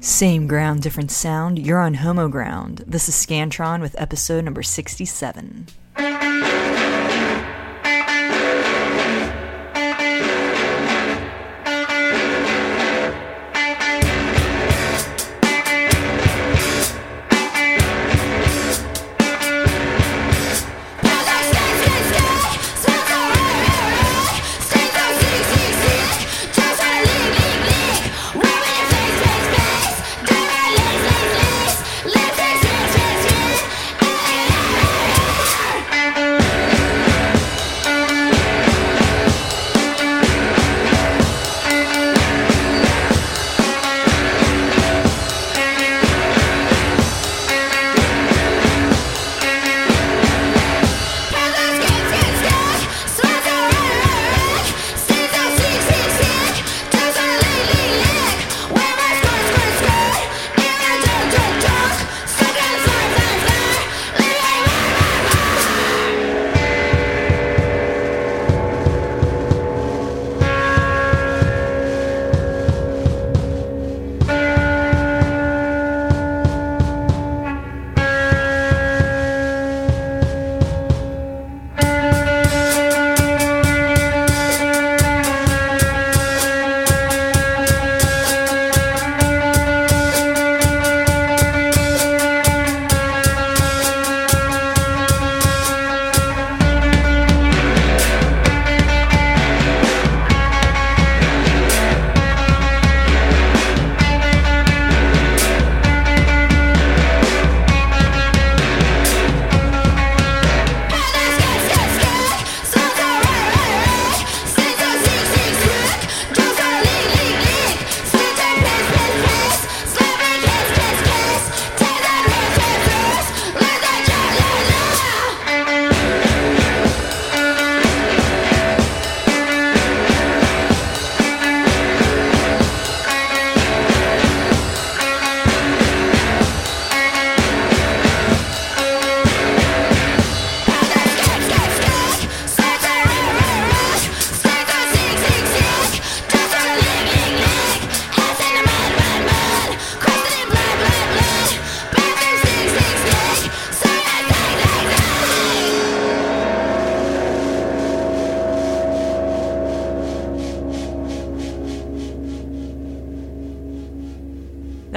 Same ground, different sound. You're on Homoground. This is Scantron with episode number 67.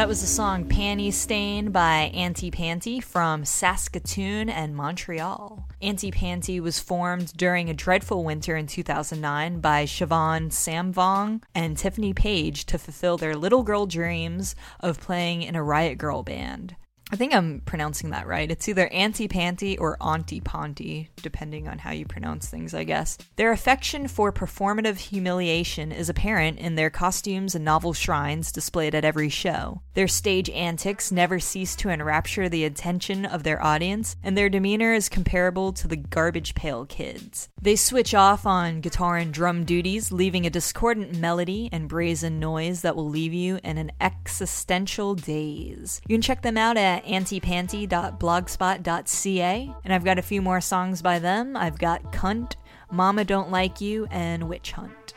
That was the song Panty Stain by Anti Panty from Saskatoon and Montreal. Anti Panty was formed during a dreadful winter in 2009 by Siobhan Samvong and Tiffany Page to fulfill their little girl dreams of playing in a Riot Girl band. I think I'm pronouncing that right. It's either Auntie Panty or Auntie Ponty, depending on how you pronounce things, I guess. Their affection for performative humiliation is apparent in their costumes and novel shrines displayed at every show. Their stage antics never cease to enrapture the attention of their audience, and their demeanor is comparable to the Garbage Pail Kids. They switch off on guitar and drum duties, leaving a discordant melody and brazen noise that will leave you in an existential daze. You can check them out at antipanty.blogspot.ca, and I've got a few more songs by them. I've got Cunt, Mama Don't Like You, and Witch Hunt.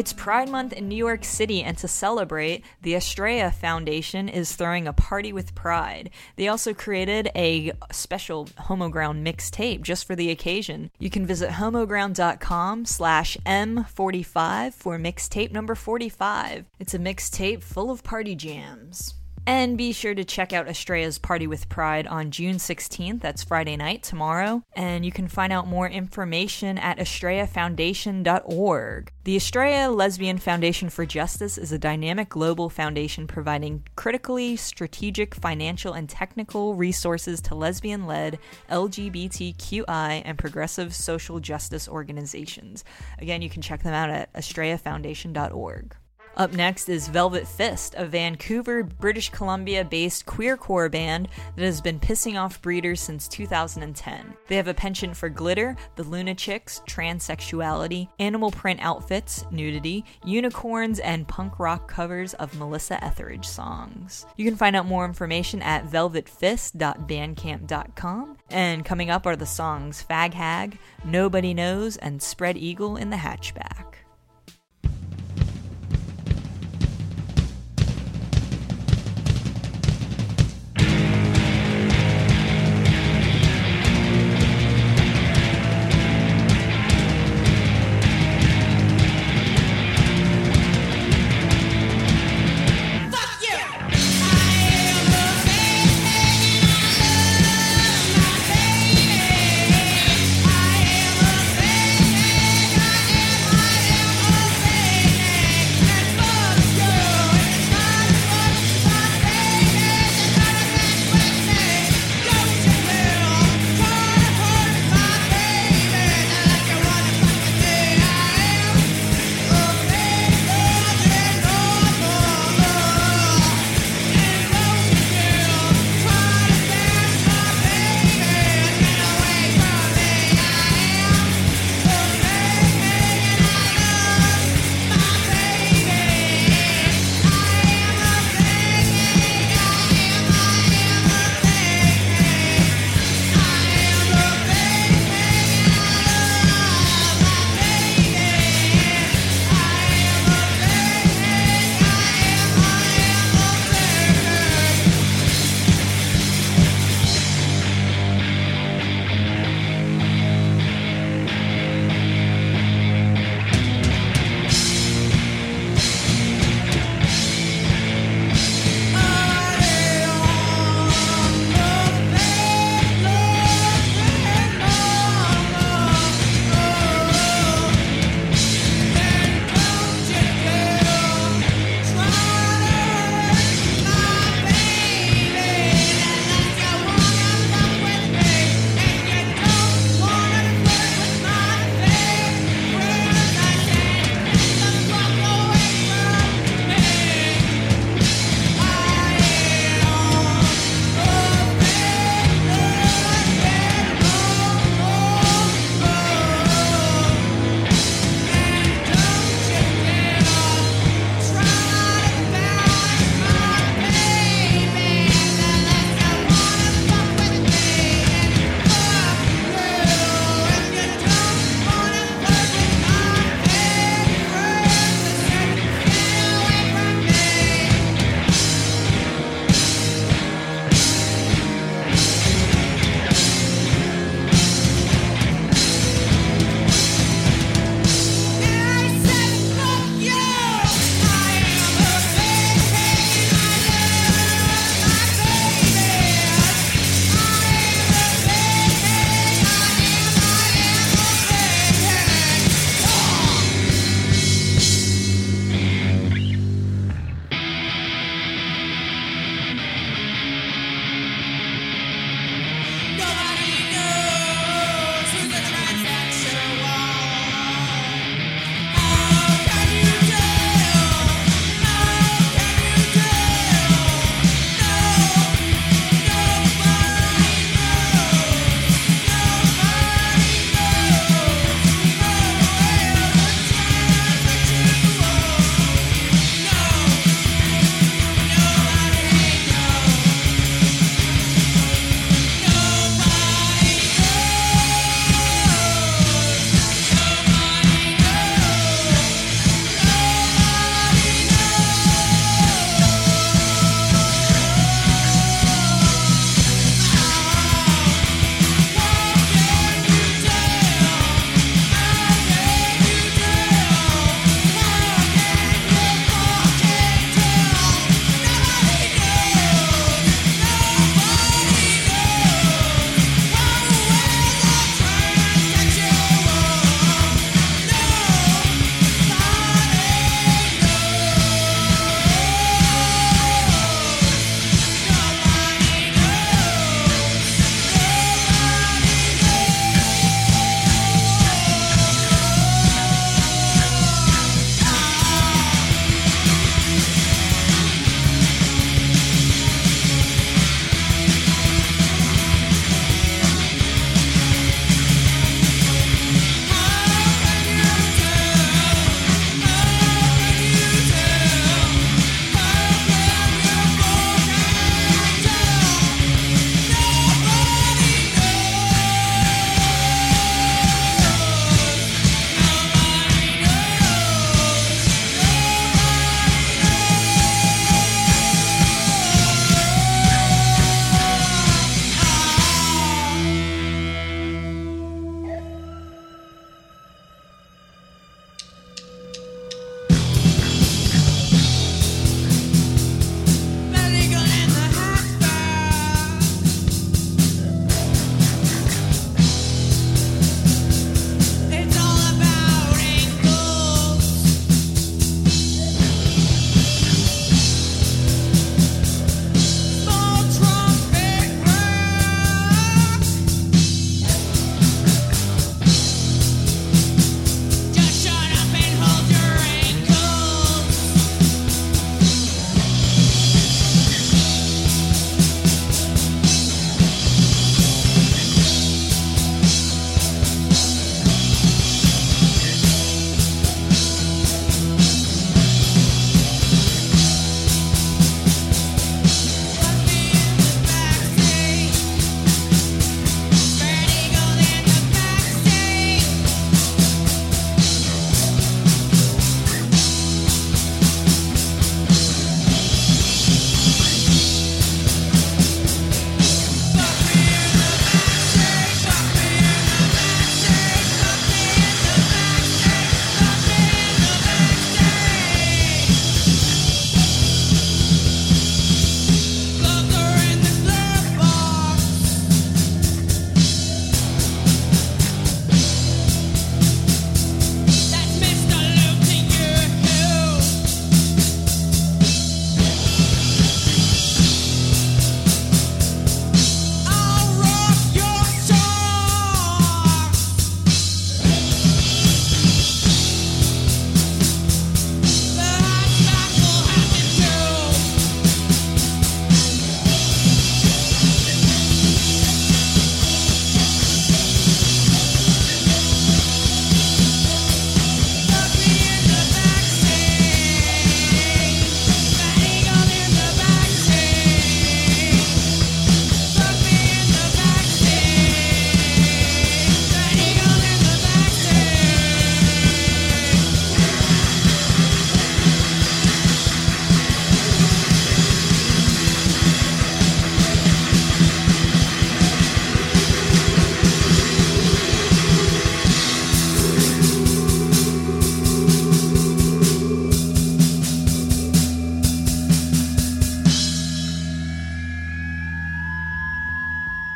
It's Pride Month in New York City, and to celebrate, the Astraea Foundation is throwing a party with pride. They also created a special Homoground mixtape just for the occasion. You can visit homoground.com slash M45 for mixtape number 45. It's a mixtape full of party jams. And be sure to check out Astraea's Party with Pride on June 16th. That's Friday night, tomorrow. And you can find out more information at astraeafoundation.org. The Astraea Lesbian Foundation for Justice is a dynamic global foundation providing critically strategic financial and technical resources to lesbian led LGBTQI and progressive social justice organizations. Again, you can check them out at astraeafoundation.org. Up next is Velvet Fist, a Vancouver, British Columbia based queercore band that has been pissing off breeders since 2010. They have a penchant for glitter, the Lunachicks, transsexuality, animal print outfits, nudity, unicorns, and punk rock covers of Melissa Etheridge songs. You can find out more information at velvetfist.bandcamp.com. And coming up are the songs Fag Hag, Nobody Knows, and Spread Eagle in the Hatchback.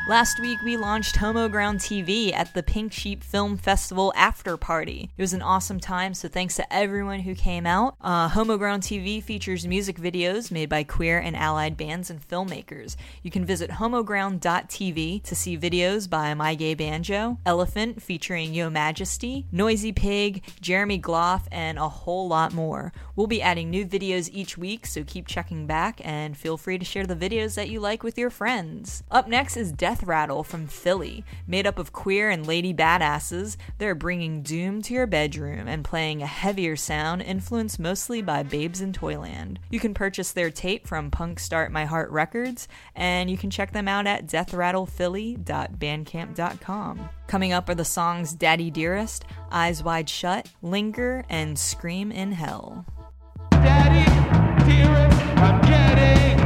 Last week, we launched Homoground TV at the Pink Sheep Film Festival after party. It was an awesome time, so thanks to everyone who came out. Uh, Homoground TV features music videos made by queer and allied bands and filmmakers. You can visit homoground.tv to see videos by My Gay Banjo, Elephant featuring Yo Majesty, Noisy Pig, Jeremy Gloff, and a whole lot more. We'll be adding new videos each week, so keep checking back and feel free to share the videos that you like with your friends. Up next is Death Death rattle from Philly. Made up of queer and lady badasses, they're bringing doom to your bedroom and playing a heavier sound influenced mostly by Babes in Toyland. You can purchase their tape from Punk Start My Heart Records, and you can check them out at deathrattlephilly.bandcamp.com. Coming up are the songs Daddy Dearest, Eyes Wide Shut, Linger, and Scream in Hell. Daddy, dearest, I'm getting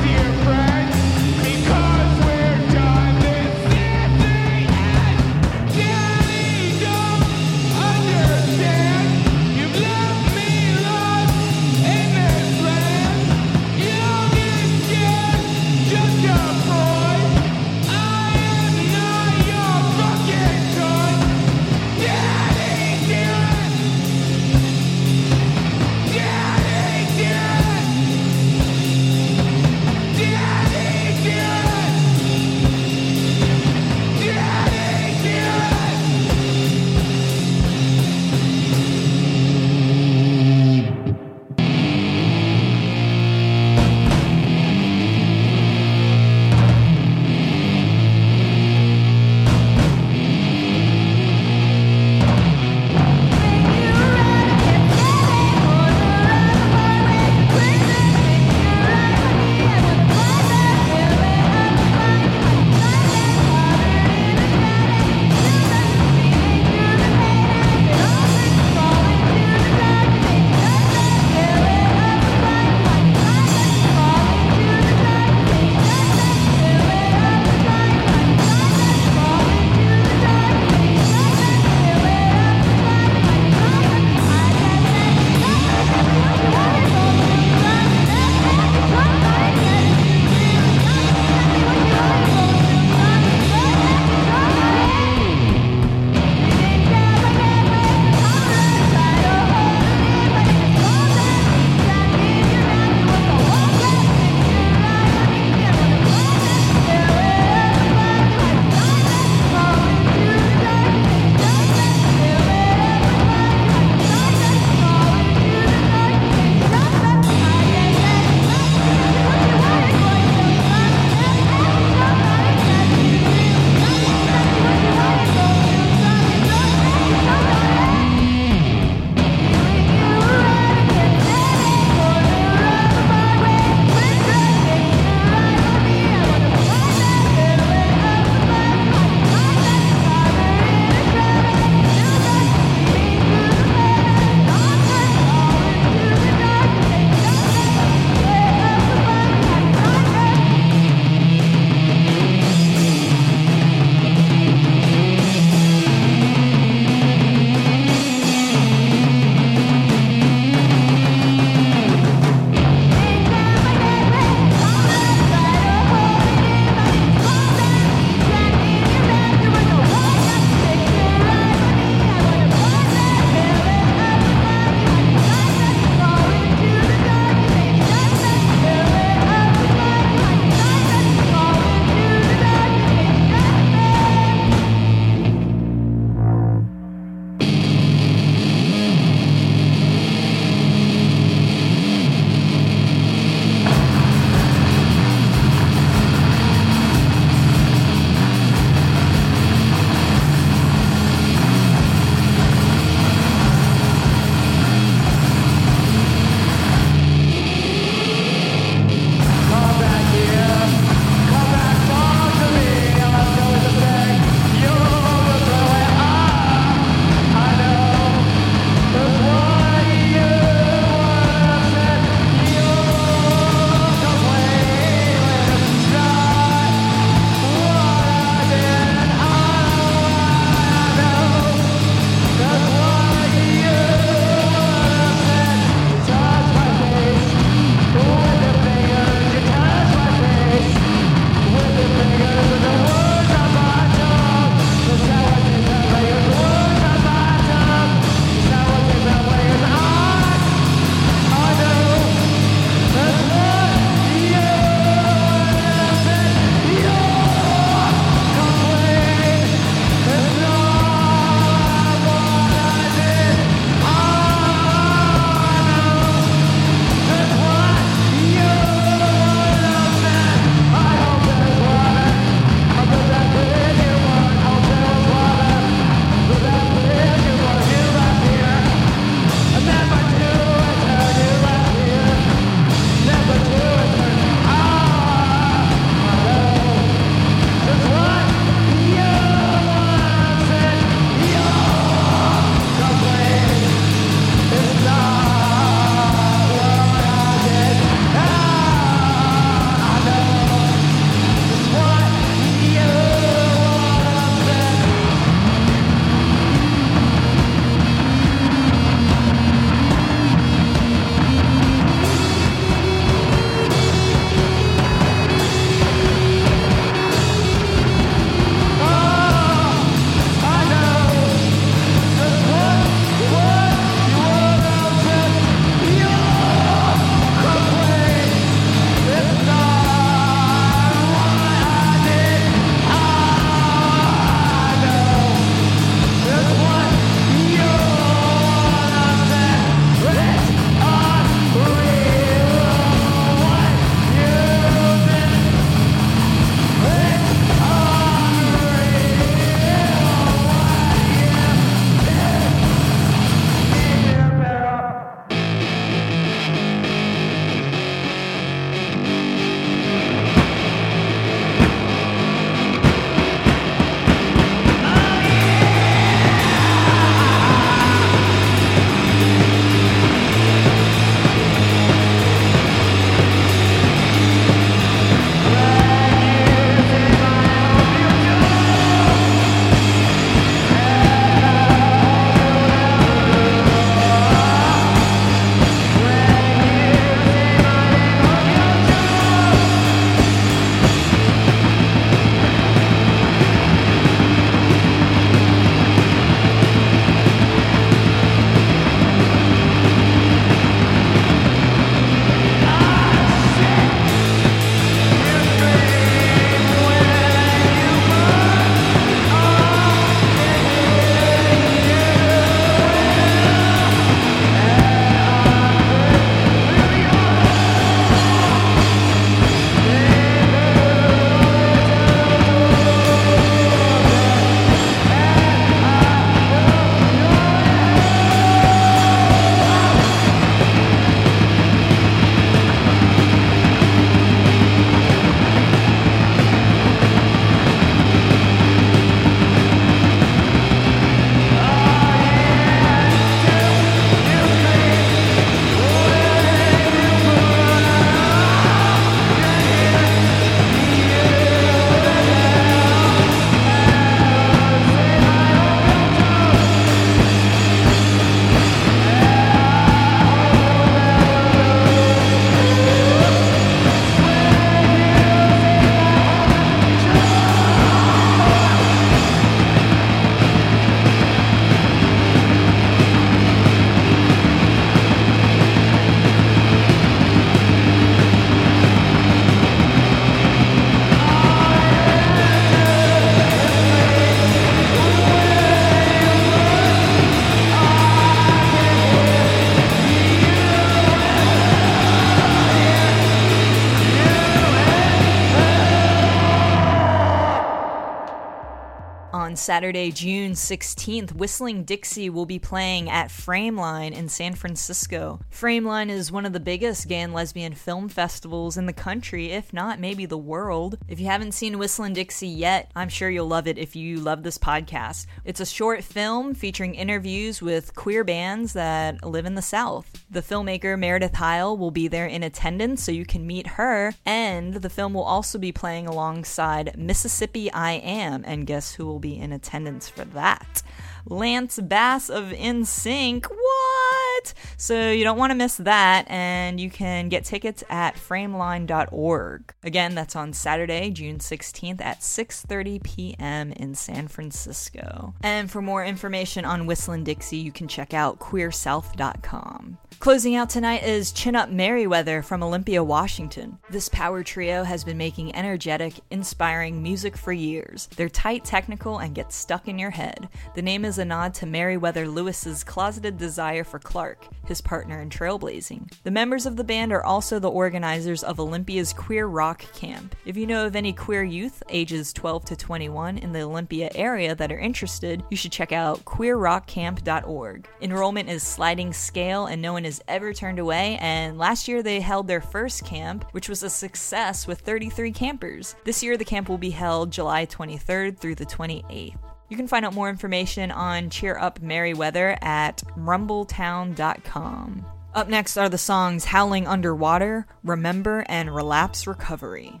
Saturday, June 16th, Whistling Dixie will be playing at Frameline in San Francisco. Frameline is one of the biggest gay and lesbian film festivals in the country, if not maybe the world. If you haven't seen Whistling Dixie yet, I'm sure you'll love it if you love this podcast. It's a short film featuring interviews with queer bands that live in the South. The filmmaker Meredith Heil will be there in attendance so you can meet her, and the film will also be playing alongside Mississippi I Am, and guess who will be in attendance for that? Lance Bass of NSYNC. What? So you don't want to miss that, and you can get tickets at frameline.org. Again, that's on Saturday, June 16th at 6:30 p.m. in San Francisco. And for more information on Whistling Dixie, you can check out queersouth.com. Closing out tonight is Chin Up Merriweather from Olympia, Washington. This power trio has been making energetic, inspiring music for years. They're tight, technical, and get stuck in your head. The name is a nod to Meriwether Lewis's closeted desire for Clark, his partner in trailblazing. The members of the band are also the organizers of Olympia's Queer Rock Camp. If you know of any queer youth ages 12 to 21 in the Olympia area that are interested, you should check out queerrockcamp.org. Enrollment is sliding scale and no one is ever turned away, and last year they held their first camp, which was a success with 33 campers. This year the camp will be held July 23rd through the 28th. You can find out more information on Chin Up Merriweather at rumbletown.com. Up next are the songs Howling Underwater, Remember, and Relapse Recovery.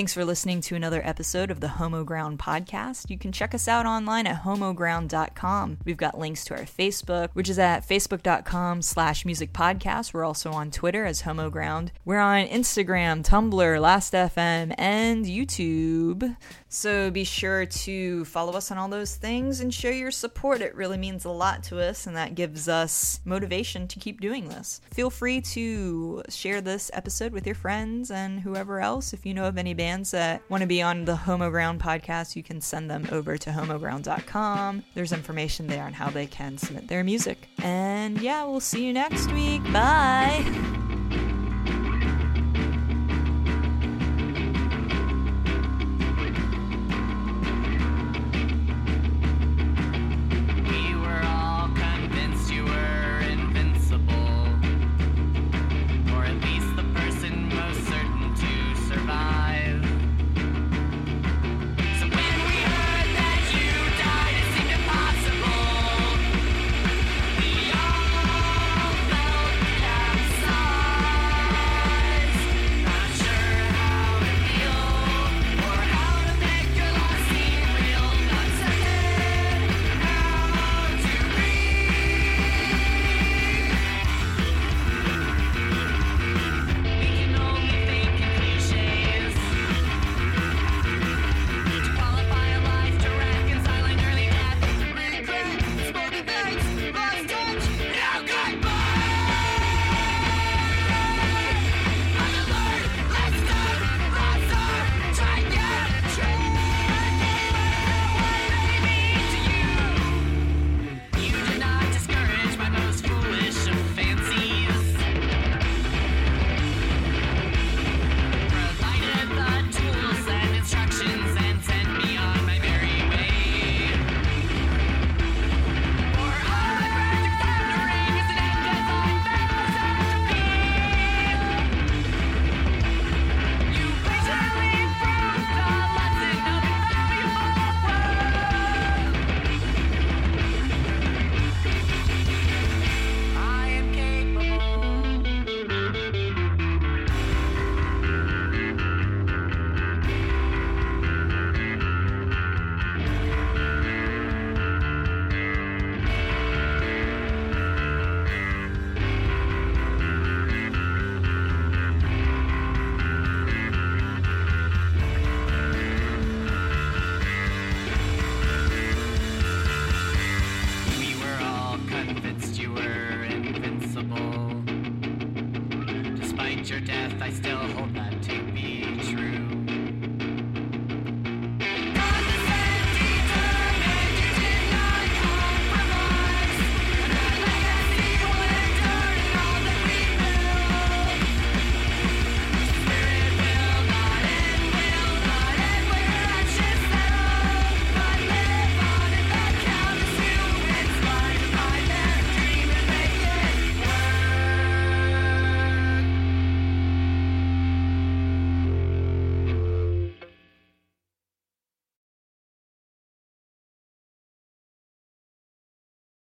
Thanks for listening to another episode of the Homoground podcast. You can check us out online at homoground.com. We've got links to our Facebook, which is at facebook.com slash music podcast. We're also on Twitter as Homoground. We're on Instagram, Tumblr, Last.fm, and YouTube. So be sure to follow us on all those things and show your support. It really means a lot to us, and that gives us motivation to keep doing this. Feel free to share this episode with your friends and whoever else. If you know of any bands that want to be on the Homoground podcast, you can send them over to homoground.com. There's information there on how they can submit their music. And yeah, we'll see you next week. Bye.